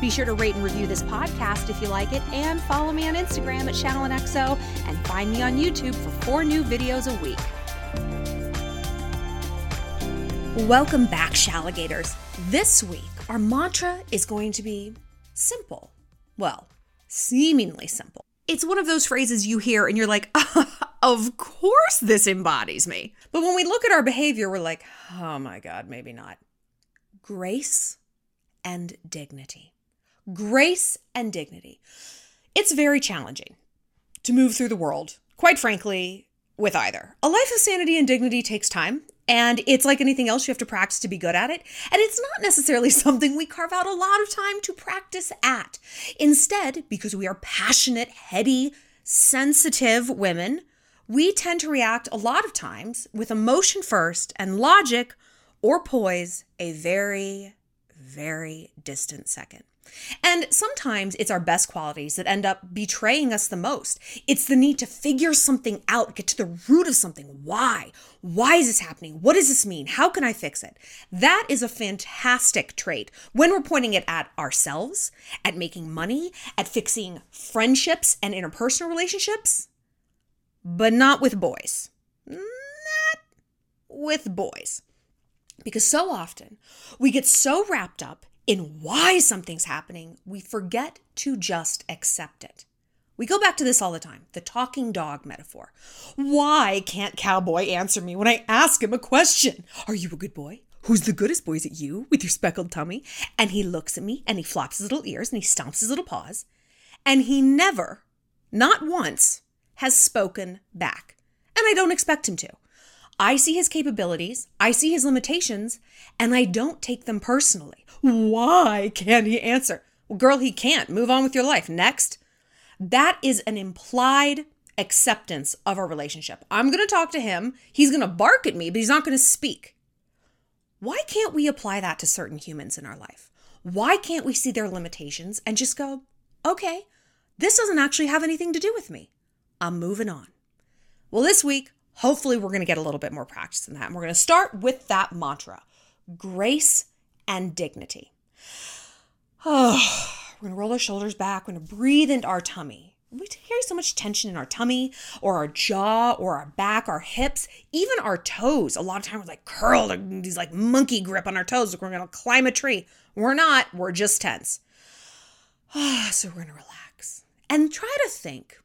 Be sure to rate and review this podcast if you like it, and follow me on Instagram at ShallonXO, and find me on YouTube for four new videos a week. Welcome back, Shalligators. This week, our mantra is going to be simple. Well, seemingly simple. It's one of those phrases you hear and you're like, of course this embodies me. But when we look at our behavior, we're like, oh my God, maybe not. Grace and dignity grace and dignity. It's very challenging to move through the world, quite frankly, with either. A life of sanity and dignity takes time, and it's like anything else, you have to practice to be good at it. And it's not necessarily something we carve out a lot of time to practice at. Instead, because we are passionate, heady, sensitive women, we tend to react a lot of times with emotion first and logic or poise a very, very distant second. And sometimes it's our best qualities that end up betraying us the most. It's the need to figure something out, get to the root of something. Why? Why is this happening? What does this mean? How can I fix it? That is a fantastic trait when we're pointing it at ourselves, at making money, at fixing friendships and interpersonal relationships, but not with boys. Not with boys. Because so often we get so wrapped up in why something's happening, we forget to just accept it. We go back to this all the time the talking dog metaphor. Why can't Cowboy answer me when I ask him a question? Are you a good boy? Who's the goodest boy? Is it you with your speckled tummy? And he looks at me and he flops his little ears and he stomps his little paws. And he never, not once, has spoken back. And I don't expect him to. I see his capabilities, I see his limitations, and I don't take them personally. Why can't he answer? Well, girl, he can't. Move on with your life. Next. That is an implied acceptance of our relationship. I'm going to talk to him. He's going to bark at me, but he's not going to speak. Why can't we apply that to certain humans in our life? Why can't we see their limitations and just go, okay, this doesn't actually have anything to do with me? I'm moving on. Well, this week, hopefully, we're going to get a little bit more practice in that. And we're going to start with that mantra grace and dignity. Oh, we're going to roll our shoulders back. We're going to breathe into our tummy. We carry so much tension in our tummy or our jaw or our back, our hips, even our toes. A lot of times we're like curled, these like monkey grip on our toes. Like we're going to climb a tree. We're not. We're just tense. so we're going to relax and try to think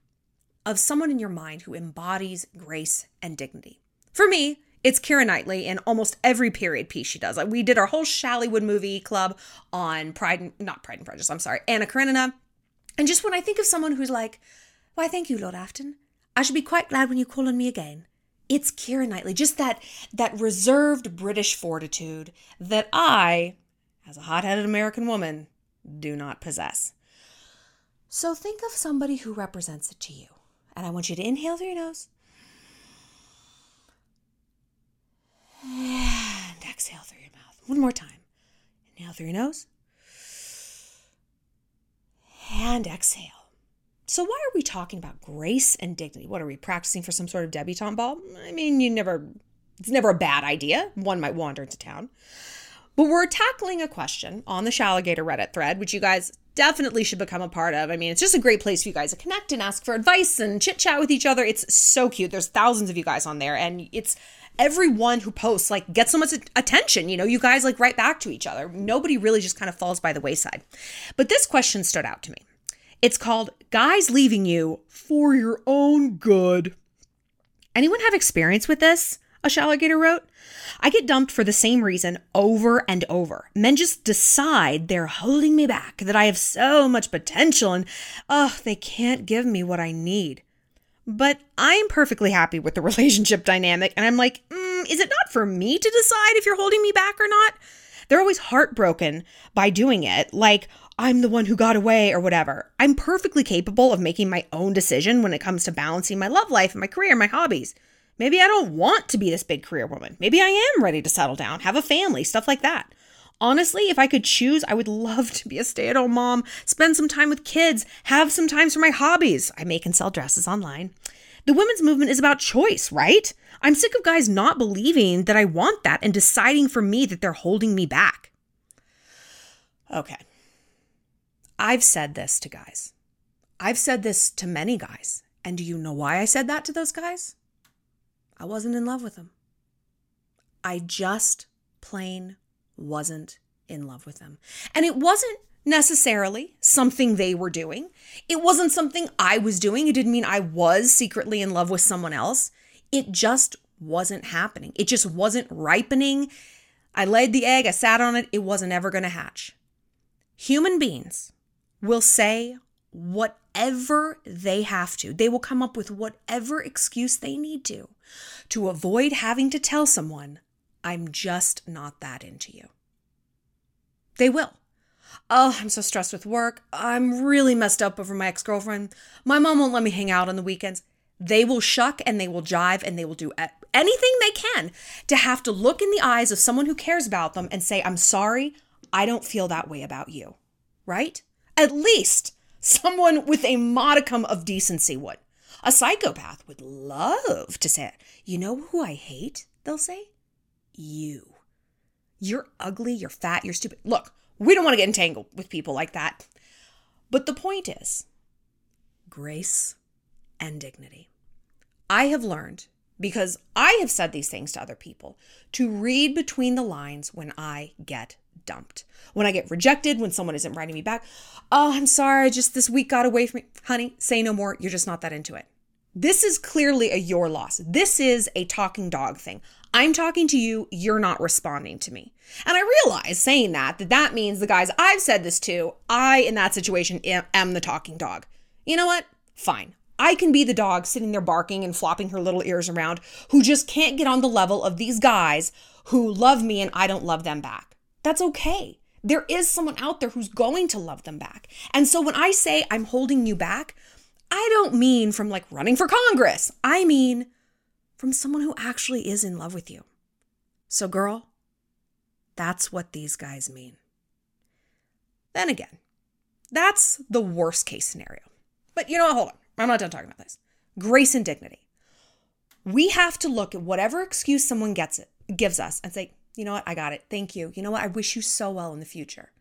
of someone in your mind who embodies grace and dignity. For me, it's Keira Knightley in almost every period piece she does. Like we did our whole Shallywood movie club on Pride, and, not Pride and Prejudice. I'm sorry, Anna Karenina. And just when I think of someone who's like, "Why, thank you, Lord Afton. I should be quite glad when you call on me again." It's Keira Knightley. Just that that reserved British fortitude that I, as a hot-headed American woman, do not possess. So think of somebody who represents it to you. And I want you to inhale through your nose And exhale through your mouth. One more time. Inhale through your nose. And exhale. So, why are we talking about grace and dignity? What are we practicing for some sort of debutante ball? I mean, you never, it's never a bad idea. One might wander into town. But we're tackling a question on the Shalligator Reddit thread, which you guys definitely should become a part of. I mean, it's just a great place for you guys to connect and ask for advice and chit chat with each other. It's so cute. There's thousands of you guys on there, and it's everyone who posts like gets so much attention. You know, you guys like write back to each other. Nobody really just kind of falls by the wayside. But this question stood out to me. It's called Guys Leaving You for Your Own Good. Anyone have experience with this? A Shalligator wrote. I get dumped for the same reason over and over. Men just decide they're holding me back, that I have so much potential and, oh, they can't give me what I need. But I am perfectly happy with the relationship dynamic, and I'm like, mm, is it not for me to decide if you're holding me back or not? They're always heartbroken by doing it, like, I'm the one who got away or whatever. I'm perfectly capable of making my own decision when it comes to balancing my love life and my career and my hobbies. Maybe I don't want to be this big career woman. Maybe I am ready to settle down, have a family, stuff like that. Honestly, if I could choose, I would love to be a stay at home mom, spend some time with kids, have some time for my hobbies. I make and sell dresses online. The women's movement is about choice, right? I'm sick of guys not believing that I want that and deciding for me that they're holding me back. Okay. I've said this to guys. I've said this to many guys. And do you know why I said that to those guys? I wasn't in love with them. I just plain wasn't in love with them. And it wasn't necessarily something they were doing. It wasn't something I was doing. It didn't mean I was secretly in love with someone else. It just wasn't happening. It just wasn't ripening. I laid the egg, I sat on it, it wasn't ever going to hatch. Human beings will say whatever they have to. They will come up with whatever excuse they need to to avoid having to tell someone, I'm just not that into you. They will. Oh, I'm so stressed with work. I'm really messed up over my ex girlfriend. My mom won't let me hang out on the weekends. They will shuck and they will jive and they will do anything they can to have to look in the eyes of someone who cares about them and say, I'm sorry, I don't feel that way about you. Right? At least someone with a modicum of decency would. A psychopath would love to say. You know who I hate? They'll say, You. You're ugly, you're fat, you're stupid. Look, we don't want to get entangled with people like that. But the point is grace and dignity. I have learned, because I have said these things to other people, to read between the lines when I get dumped. When I get rejected, when someone isn't writing me back, oh, I'm sorry, just this week got away from me. Honey, say no more. You're just not that into it. This is clearly a your loss. This is a talking dog thing. I'm talking to you, you're not responding to me. And I realize saying that, that that means the guys I've said this to, I in that situation am the talking dog. You know what? Fine. I can be the dog sitting there barking and flopping her little ears around who just can't get on the level of these guys who love me and I don't love them back. That's okay. There is someone out there who's going to love them back. And so when I say I'm holding you back, I don't mean from like running for Congress. I mean from someone who actually is in love with you. So, girl, that's what these guys mean. Then again, that's the worst case scenario. But you know what? Hold on. I'm not done talking about this. Grace and dignity. We have to look at whatever excuse someone gets it gives us and say, you know what? I got it. Thank you. You know what? I wish you so well in the future.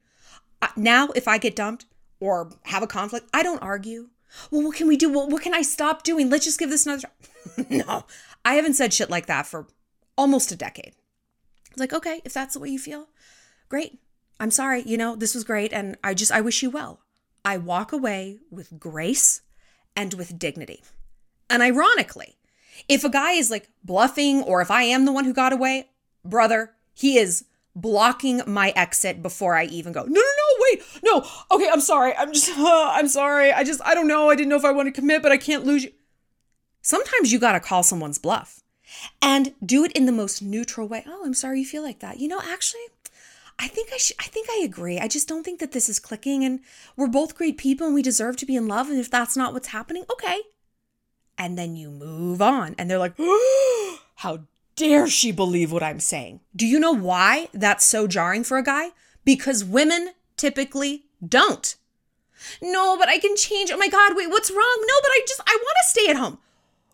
Uh, now, if I get dumped or have a conflict, I don't argue well, what can we do? Well, what can I stop doing? Let's just give this another try. no, I haven't said shit like that for almost a decade. It's like, okay, if that's the way you feel, great. I'm sorry, you know, this was great. And I just, I wish you well. I walk away with grace and with dignity. And ironically, if a guy is like bluffing or if I am the one who got away, brother, he is blocking my exit before I even go. No, no, no, wait, no. Okay, I'm sorry. I'm just, uh, I'm sorry. I just, I don't know. I didn't know if I want to commit, but I can't lose you. Sometimes you got to call someone's bluff and do it in the most neutral way. Oh, I'm sorry you feel like that. You know, actually, I think I should, I think I agree. I just don't think that this is clicking and we're both great people and we deserve to be in love. And if that's not what's happening, okay. And then you move on and they're like, oh, how dare she believe what I'm saying? Do you know why that's so jarring for a guy? Because women typically don't. No, but I can change. Oh my God, wait, what's wrong? No, but I just, I want to stay at home.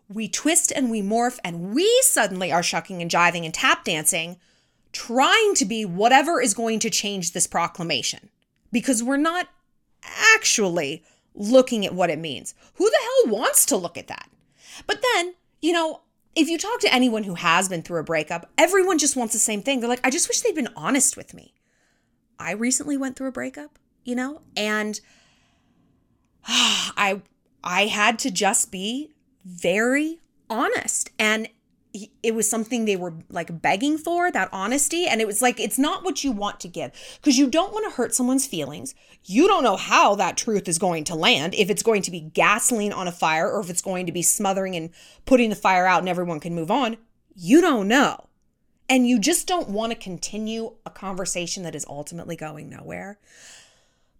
We twist and we morph and we suddenly are shucking and jiving and tap dancing, trying to be whatever is going to change this proclamation because we're not actually looking at what it means. Who the hell wants to look at that? But then, you know, if you talk to anyone who has been through a breakup, everyone just wants the same thing. They're like, I just wish they'd been honest with me. I recently went through a breakup, you know, and I I had to just be very honest and it was something they were like begging for that honesty and it was like it's not what you want to give because you don't want to hurt someone's feelings. You don't know how that truth is going to land if it's going to be gasoline on a fire or if it's going to be smothering and putting the fire out and everyone can move on. You don't know. And you just don't want to continue a conversation that is ultimately going nowhere.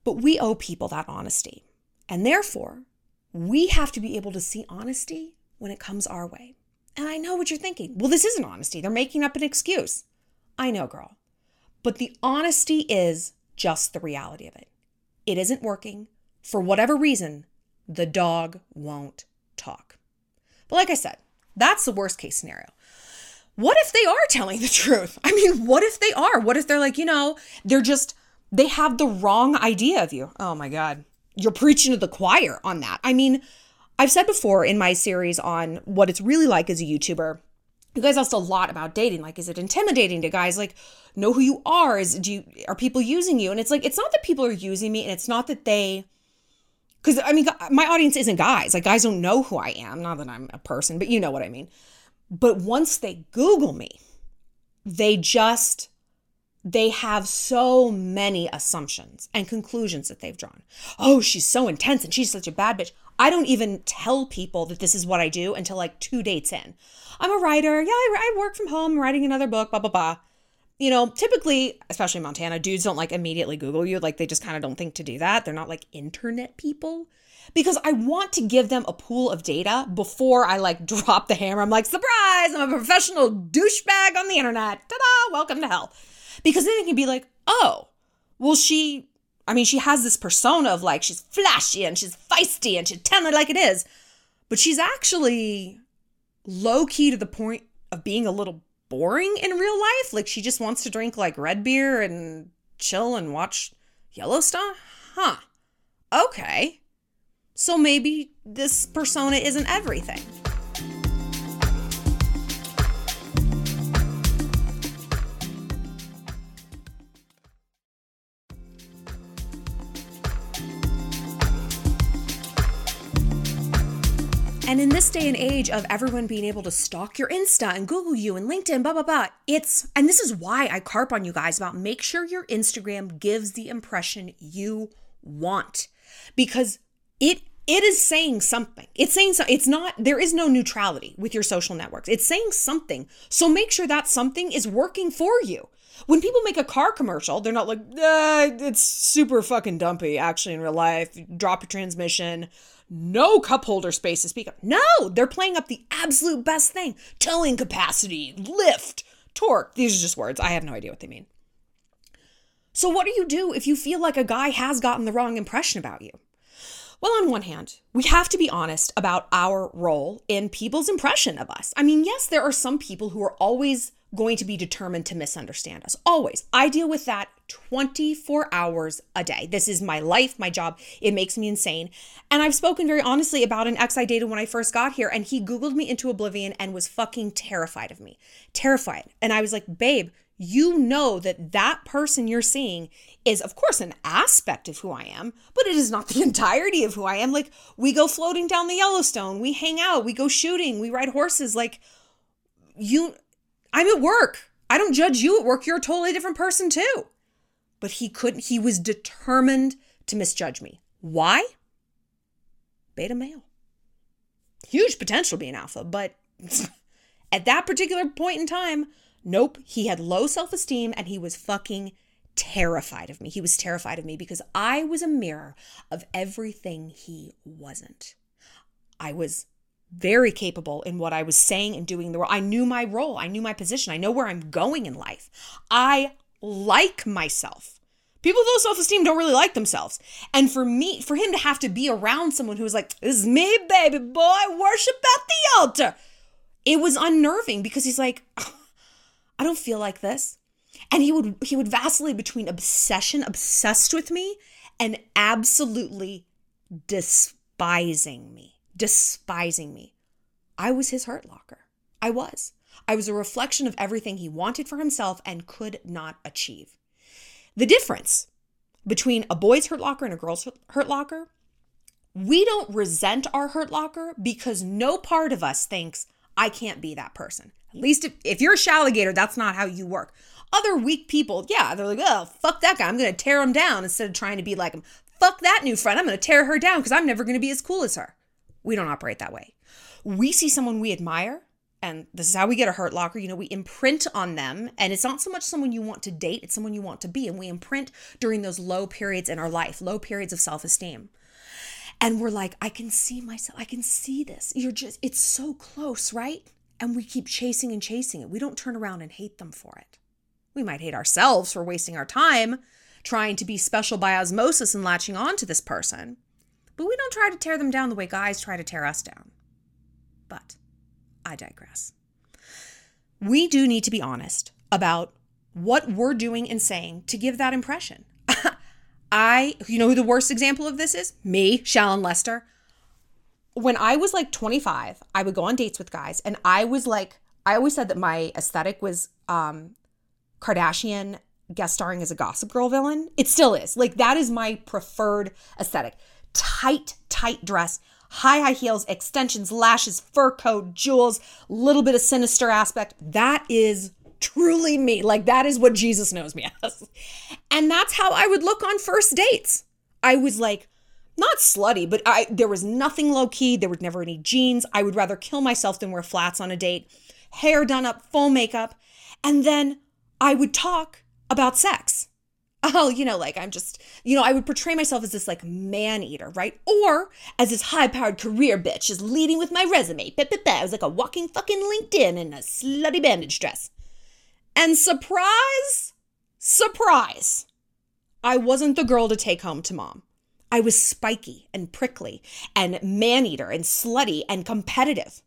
But we owe people that honesty and therefore we have to be able to see honesty when it comes our way and I know what you're thinking. Well, this isn't honesty. They're making up an excuse. I know, girl. But the honesty is just the reality of it. It isn't working. For whatever reason, the dog won't talk. But like I said, that's the worst case scenario. What if they are telling the truth? I mean, what if they are? What if they're like, you know, they're just, they have the wrong idea of you? Oh my God. You're preaching to the choir on that. I mean, I've said before in my series on what it's really like as a YouTuber. You guys asked a lot about dating. Like, is it intimidating to guys like know who you are? Is do you are people using you? And it's like it's not that people are using me, and it's not that they because I mean my audience isn't guys. Like guys don't know who I am. Not that I'm a person, but you know what I mean. But once they Google me, they just they have so many assumptions and conclusions that they've drawn. Oh, she's so intense and she's such a bad bitch. I don't even tell people that this is what I do until like two dates in. I'm a writer. Yeah, I, I work from home, writing another book, blah, blah, blah. You know, typically, especially in Montana, dudes don't like immediately Google you. Like they just kind of don't think to do that. They're not like internet people because I want to give them a pool of data before I like drop the hammer. I'm like, surprise, I'm a professional douchebag on the internet. Ta da, welcome to hell. Because then they can be like, oh, well, she I mean, she has this persona of like she's flashy and she's feisty and she's telling it like it is, but she's actually low key to the point of being a little boring in real life. Like she just wants to drink like red beer and chill and watch Yellowstone. Huh. Okay. So maybe this persona isn't everything. And in this day and age of everyone being able to stalk your Insta and Google you and LinkedIn, blah, blah, blah, it's, and this is why I carp on you guys about make sure your Instagram gives the impression you want because it it is saying something. It's saying so, it's not there is no neutrality with your social networks. It's saying something. So make sure that something is working for you. When people make a car commercial, they're not like, uh, it's super fucking dumpy actually in real life. Drop your transmission, no cup holder space to speak of. No, they're playing up the absolute best thing towing capacity, lift, torque. These are just words. I have no idea what they mean. So, what do you do if you feel like a guy has gotten the wrong impression about you? Well, on one hand, we have to be honest about our role in people's impression of us. I mean, yes, there are some people who are always going to be determined to misunderstand us. Always. I deal with that 24 hours a day. This is my life, my job. It makes me insane. And I've spoken very honestly about an ex I dated when I first got here, and he Googled me into oblivion and was fucking terrified of me. Terrified. And I was like, babe, you know that that person you're seeing is, of course, an aspect of who I am, but it is not the entirety of who I am. Like, we go floating down the Yellowstone, we hang out, we go shooting, we ride horses. Like, you I'm at work. I don't judge you at work. You're a totally different person too. But he couldn't, he was determined to misjudge me. Why? Beta male. Huge potential being alpha, but at that particular point in time, nope, he had low self esteem and he was fucking terrified of me. He was terrified of me because I was a mirror of everything he wasn't. I was very capable in what I was saying and doing the role. I knew my role, I knew my position, I know where I'm going in life. I like myself. People with low self esteem don't really like themselves. And for me, for him to have to be around someone who was like, This is me, baby boy, worship at the altar, it was unnerving because he's like, I don't feel like this. And he would he would vacillate between obsession, obsessed with me, and absolutely despising me despising me. I was his hurt locker. I was. I was a reflection of everything he wanted for himself and could not achieve. The difference between a boy's hurt locker and a girl's hurt locker We don't resent our hurt locker because no part of us thinks, I can't be that person. At least if, if you're a shalligator, that's not how you work. Other weak people, yeah, they're like, oh, fuck that guy. I'm going to tear him down instead of trying to be like him. Fuck that new friend. I'm going to tear her down because I'm never going to be as cool as her. We don't operate that way. We see someone we admire, and this is how we get a hurt locker. You know, we imprint on them, and it's not so much someone you want to date, it's someone you want to be. And we imprint during those low periods in our life, low periods of self esteem. And we're like, I can see myself, I can see this. You're just, it's so close, right? And we keep chasing and chasing it. We don't turn around and hate them for it. We might hate ourselves for wasting our time trying to be special by osmosis and latching on to this person. But we don't try to tear them down the way guys try to tear us down. But I digress. We do need to be honest about what we're doing and saying to give that impression. I, you know who the worst example of this is? Me, Shallon Lester. When I was like 25, I would go on dates with guys, and I was like, I always said that my aesthetic was um, Kardashian guest starring as a Gossip Girl villain. It still is. Like, that is my preferred aesthetic. Tight, tight dress, high, high heels, extensions, lashes, fur coat, jewels, little bit of sinister aspect. That is truly me. Like, that is what Jesus knows me as. And that's how I would look on first dates. I was like, not slutty, but I there was nothing low key. There were never any jeans. I would rather kill myself than wear flats on a date. Hair done up, full makeup, and then I would talk about sex. Oh, you know, like I'm just, you know, I would portray myself as this like man eater, right? Or as this high powered career bitch, just leading with my resume. I was like a walking fucking LinkedIn in a slutty bandage dress. And surprise, surprise, I wasn't the girl to take home to mom. I was spiky and prickly and man eater and slutty and competitive.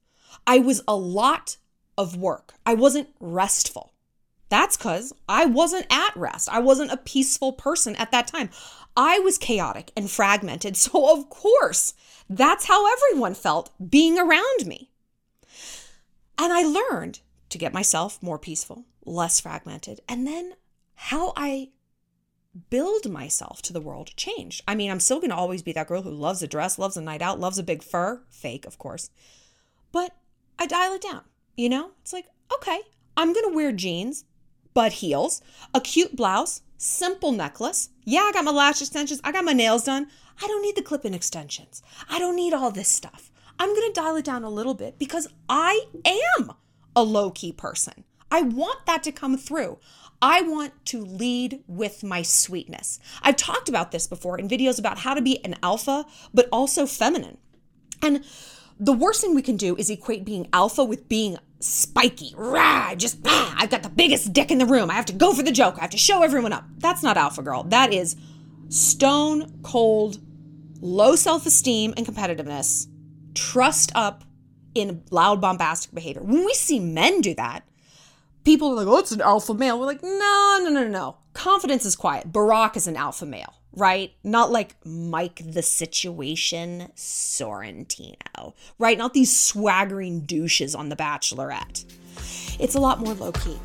I was a lot of work. I wasn't restful. That's because I wasn't at rest. I wasn't a peaceful person at that time. I was chaotic and fragmented. So, of course, that's how everyone felt being around me. And I learned to get myself more peaceful, less fragmented. And then how I build myself to the world changed. I mean, I'm still going to always be that girl who loves a dress, loves a night out, loves a big fur, fake, of course. But I dial it down, you know? It's like, okay, I'm going to wear jeans, butt heels, a cute blouse, simple necklace. Yeah, I got my lash extensions, I got my nails done. I don't need the clip in extensions. I don't need all this stuff. I'm going to dial it down a little bit because I am a low key person. I want that to come through. I want to lead with my sweetness. I've talked about this before in videos about how to be an alpha, but also feminine. And the worst thing we can do is equate being alpha with being spiky. Rah, just, ah, I've got the biggest dick in the room. I have to go for the joke. I have to show everyone up. That's not alpha girl. That is stone cold, low self esteem and competitiveness, trust up in loud, bombastic behavior. When we see men do that, people are like, oh, it's an alpha male. We're like, no, no, no, no. Confidence is quiet. Barack is an alpha male, right? Not like Mike the Situation Sorrentino, right? Not these swaggering douches on The Bachelorette. It's a lot more low key.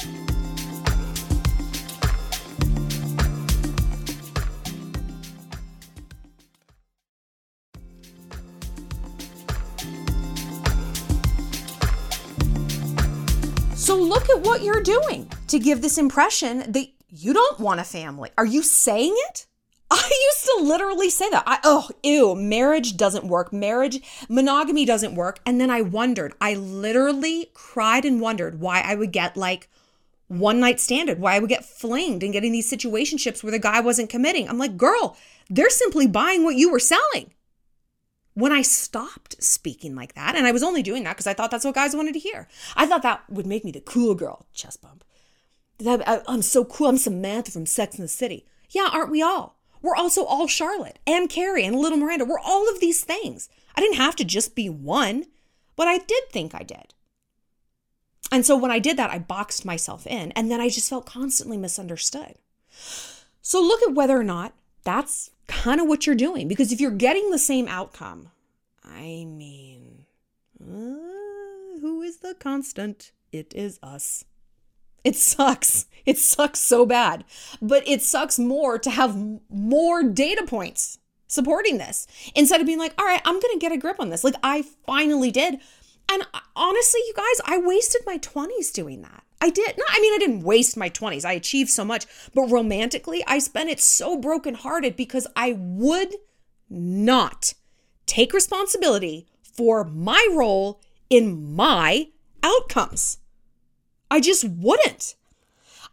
So look at what you're doing to give this impression that you don't want a family. Are you saying it? I used to literally say that. I oh, ew, marriage doesn't work. Marriage, monogamy doesn't work. And then I wondered. I literally cried and wondered why I would get like one night standard, why I would get flinged and getting these situationships where the guy wasn't committing. I'm like, girl, they're simply buying what you were selling when I stopped speaking like that, and I was only doing that because I thought that's what guys wanted to hear. I thought that would make me the cool girl, chest bump. That, uh, I, am so cool. I'm Samantha from Sex and the City. Yeah, aren't we all? We're also all Charlotte and Carrie and Little Miranda. We're all of these things. I didn't have to just be one, but I did think I did. And so when I did that, I boxed myself in, and then I just felt constantly misunderstood. So look at whether or not that's kind of what you're doing. Because if you're getting the same outcome, I mean, uh, who is the constant? It is us. It sucks. It sucks so bad. But it sucks more to have more data points supporting this instead of being like, all right, I'm going to get a grip on this. Like, I finally did. And uh, honestly, you guys, I wasted my 20s doing that. I did. No, I mean, I didn't waste my 20s. I achieved so much. But romantically, I spent it so brokenhearted because I would not take responsibility for my role in my outcomes. I just wouldn't.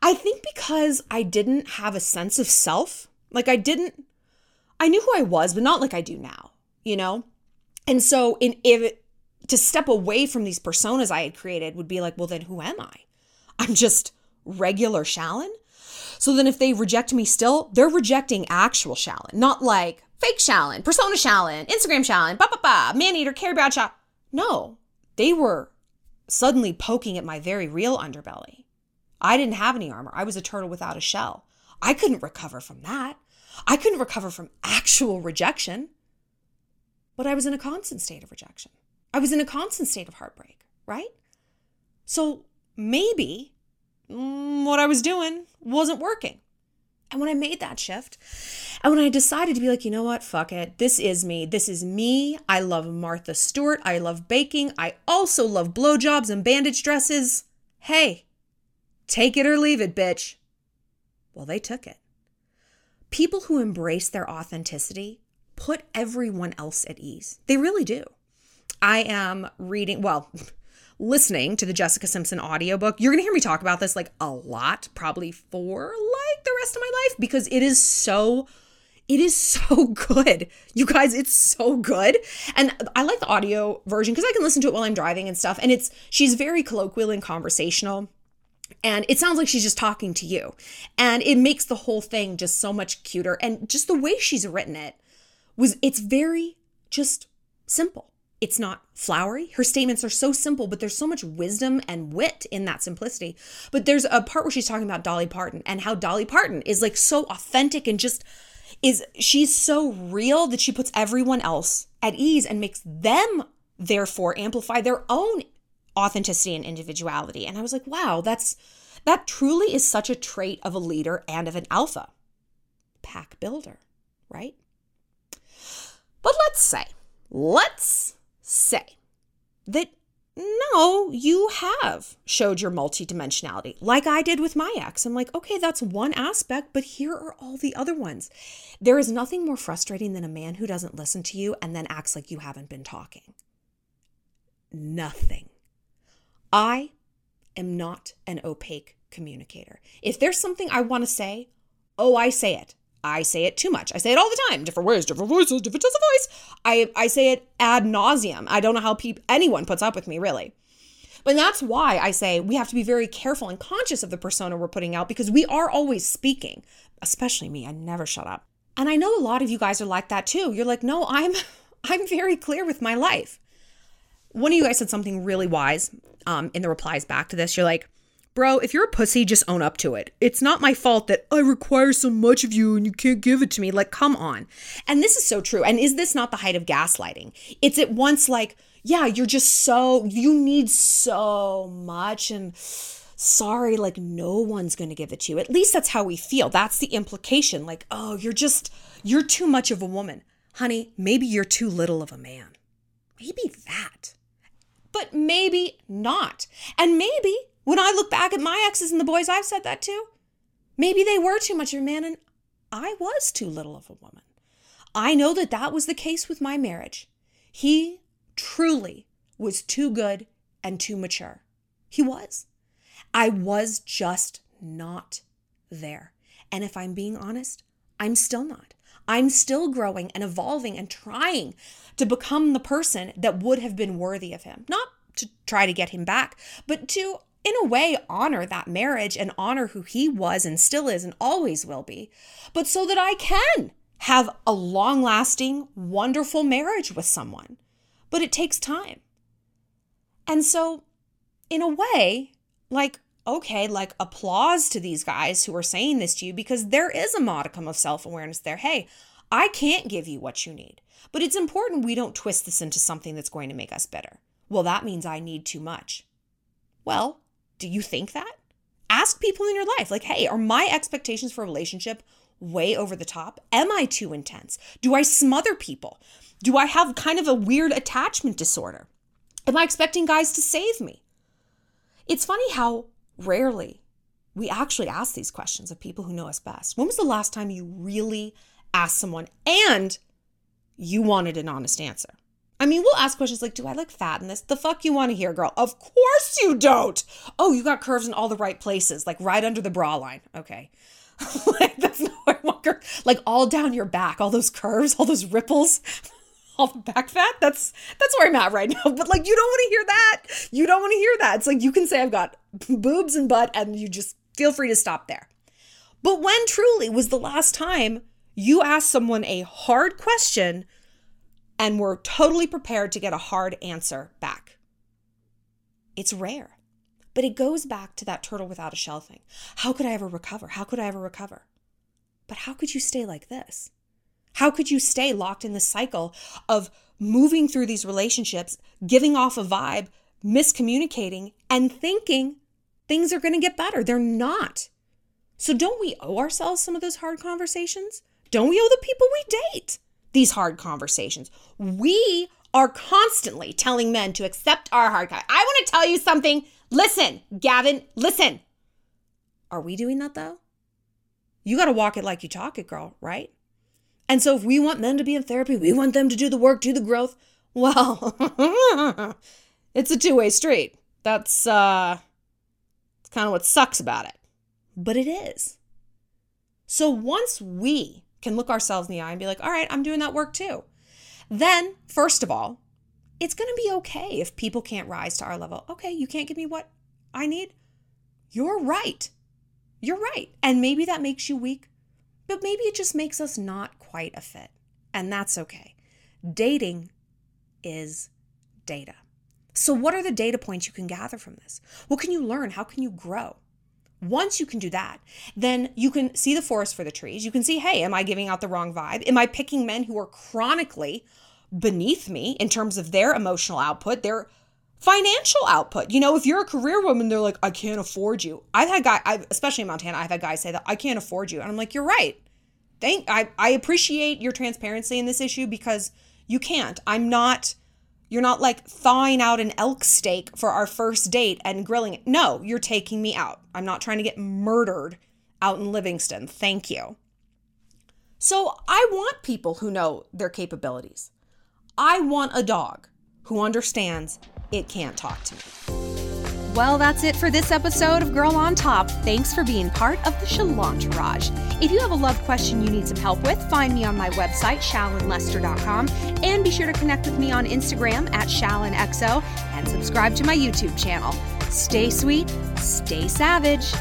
I think because I didn't have a sense of self, like I didn't, I knew who I was, but not like I do now, you know? And so, in if to step away from these personas I had created would be like, well, then who am I? I'm just regular Shallon. So then if they reject me still, they're rejecting actual Shallon, not like fake Shallon, persona Shallon, Instagram Shallon, ba ba ba, man eater, Carrie Bradshaw. No, they were suddenly poking at my very real underbelly. I didn't have any armor. I was a turtle without a shell. I couldn't recover from that. I couldn't recover from actual rejection. But I was in a constant state of rejection. I was in a constant state of heartbreak, right? So maybe what I was doing wasn't working. And when I made that shift, and when I decided to be like, you know what, fuck it, this is me. This is me. I love Martha Stewart. I love baking. I also love blowjobs and bandage dresses. Hey, take it or leave it, bitch. Well, they took it. People who embrace their authenticity put everyone else at ease. They really do. I am reading, well, listening to the Jessica Simpson audiobook. You're going to hear me talk about this like a lot, probably for like the rest of my life because it is so it is so good. You guys, it's so good. And I like the audio version because I can listen to it while I'm driving and stuff. And it's she's very colloquial and conversational. And it sounds like she's just talking to you. And it makes the whole thing just so much cuter. And just the way she's written it was it's very just simple. It's not flowery. Her statements are so simple, but there's so much wisdom and wit in that simplicity. But there's a part where she's talking about Dolly Parton and how Dolly Parton is like so authentic and just is she's so real that she puts everyone else at ease and makes them therefore amplify their own authenticity and individuality. And I was like, wow, that's that truly is such a trait of a leader and of an alpha pack builder, right? But let's say, let's say that no, you have showed your multidimensionality like I did with my ex. I'm like, okay, that's one aspect, but here are all the other ones. There is nothing more frustrating than a man who doesn't listen to you and then acts like you haven't been talking. Nothing. I am not an opaque communicator. If there's something I want to say, oh, I say it. I say it too much. I say it all the time, different ways, different voices, different tones of voice. I I say it ad nauseum. I don't know how pe- anyone puts up with me really. But that's why I say we have to be very careful and conscious of the persona we're putting out because we are always speaking, especially me. I never shut up. And I know a lot of you guys are like that too. You're like, "No, I'm I'm very clear with my life." One of you guys said something really wise um, in the replies back to this. You're like, Bro, if you're a pussy, just own up to it. It's not my fault that I require so much of you and you can't give it to me. Like, come on. And this is so true. And is this not the height of gaslighting? It's at once like, yeah, you're just so, you need so much. And sorry, like, no one's going to give it to you. At least that's how we feel. That's the implication. Like, oh, you're just, you're too much of a woman. Honey, maybe you're too little of a man. Maybe that. But maybe not. And maybe when I look back at my exes and the boys I've said that to, maybe they were too much of a man and I was too little of a woman. I know that that was the case with my marriage. He truly was too good and too mature. He was. I was just not there. And if I'm being honest, I'm still not. I'm still growing and evolving and trying to become the person that would have been worthy of him. Not to try to get him back, but to in a way, honor that marriage and honor who he was and still is and always will be, but so that I can have a long lasting, wonderful marriage with someone. But it takes time. And so, in a way, like, okay, like applause to these guys who are saying this to you because there is a modicum of self awareness there. Hey, I can't give you what you need, but it's important we don't twist this into something that's going to make us better. Well, that means I need too much. Well, do you think that? Ask people in your life, like, hey, are my expectations for a relationship way over the top? Am I too intense? Do I smother people? Do I have kind of a weird attachment disorder? Am I expecting guys to save me? It's funny how rarely we actually ask these questions of people who know us best. When was the last time you really asked someone and you wanted an honest answer? I mean, we'll ask questions like, Do I look fat in this? The fuck you want to hear, girl? Of course you don't. Oh, you got curves in all the right places, like right under the bra line. Okay. like, that's not what I want. Like all down your back, all those curves, all those ripples. all the back fat that's that's where i'm at right now but like you don't want to hear that you don't want to hear that it's like you can say i've got boobs and butt and you just feel free to stop there but when truly was the last time you asked someone a hard question and were totally prepared to get a hard answer back. It's rare, but it goes back to that turtle without a shell thing. How could I ever recover? How could I ever recover? But how could you stay like this? How could you stay locked in the cycle of moving through these relationships, giving off a vibe, miscommunicating, and thinking things are going to get better? They're not. So, don't we owe ourselves some of those hard conversations? Don't we owe the people we date? These hard conversations. We are constantly telling men to accept our hard cut. I want to tell you something. Listen, Gavin, listen. Are we doing that though? You got to walk it like you talk it, girl, right? And so if we want men to be in therapy, we want them to do the work, do the growth. Well, it's a two-way street. That's uh kind of what sucks about it. But it is. So once we can look ourselves in the eye and be like, all right, I'm doing that work too. Then, first of all, it's going to be okay if people can't rise to our level. Okay, you can't give me what I need. You're right. You're right. And maybe that makes you weak, but maybe it just makes us not quite a fit. And that's okay. Dating is data. So, what are the data points you can gather from this? What can you learn? How can you grow? Once you can do that, then you can see the forest for the trees. You can see, hey, am I giving out the wrong vibe? Am I picking men who are chronically beneath me in terms of their emotional output, their financial output? You know, if you're a career woman, they're like, I can't afford you. I've had guys, I've, especially in Montana, I've had guys say that I can't afford you. And I'm like, you're right. Thank I, I appreciate your transparency in this issue because you can't. I'm not you're not like thawing out an elk steak for our first date and grilling it. No, you're taking me out. I'm not trying to get murdered out in Livingston. Thank you. So I want people who know their capabilities. I want a dog who understands it can't talk to me. Well, that's it for this episode of Girl on Top. Thanks for being part of the Shalantourage. If you have a love question you need some help with, find me on my website, shallonlester.com, and be sure to connect with me on Instagram at shallonxo and subscribe to my YouTube channel. Stay sweet, stay savage.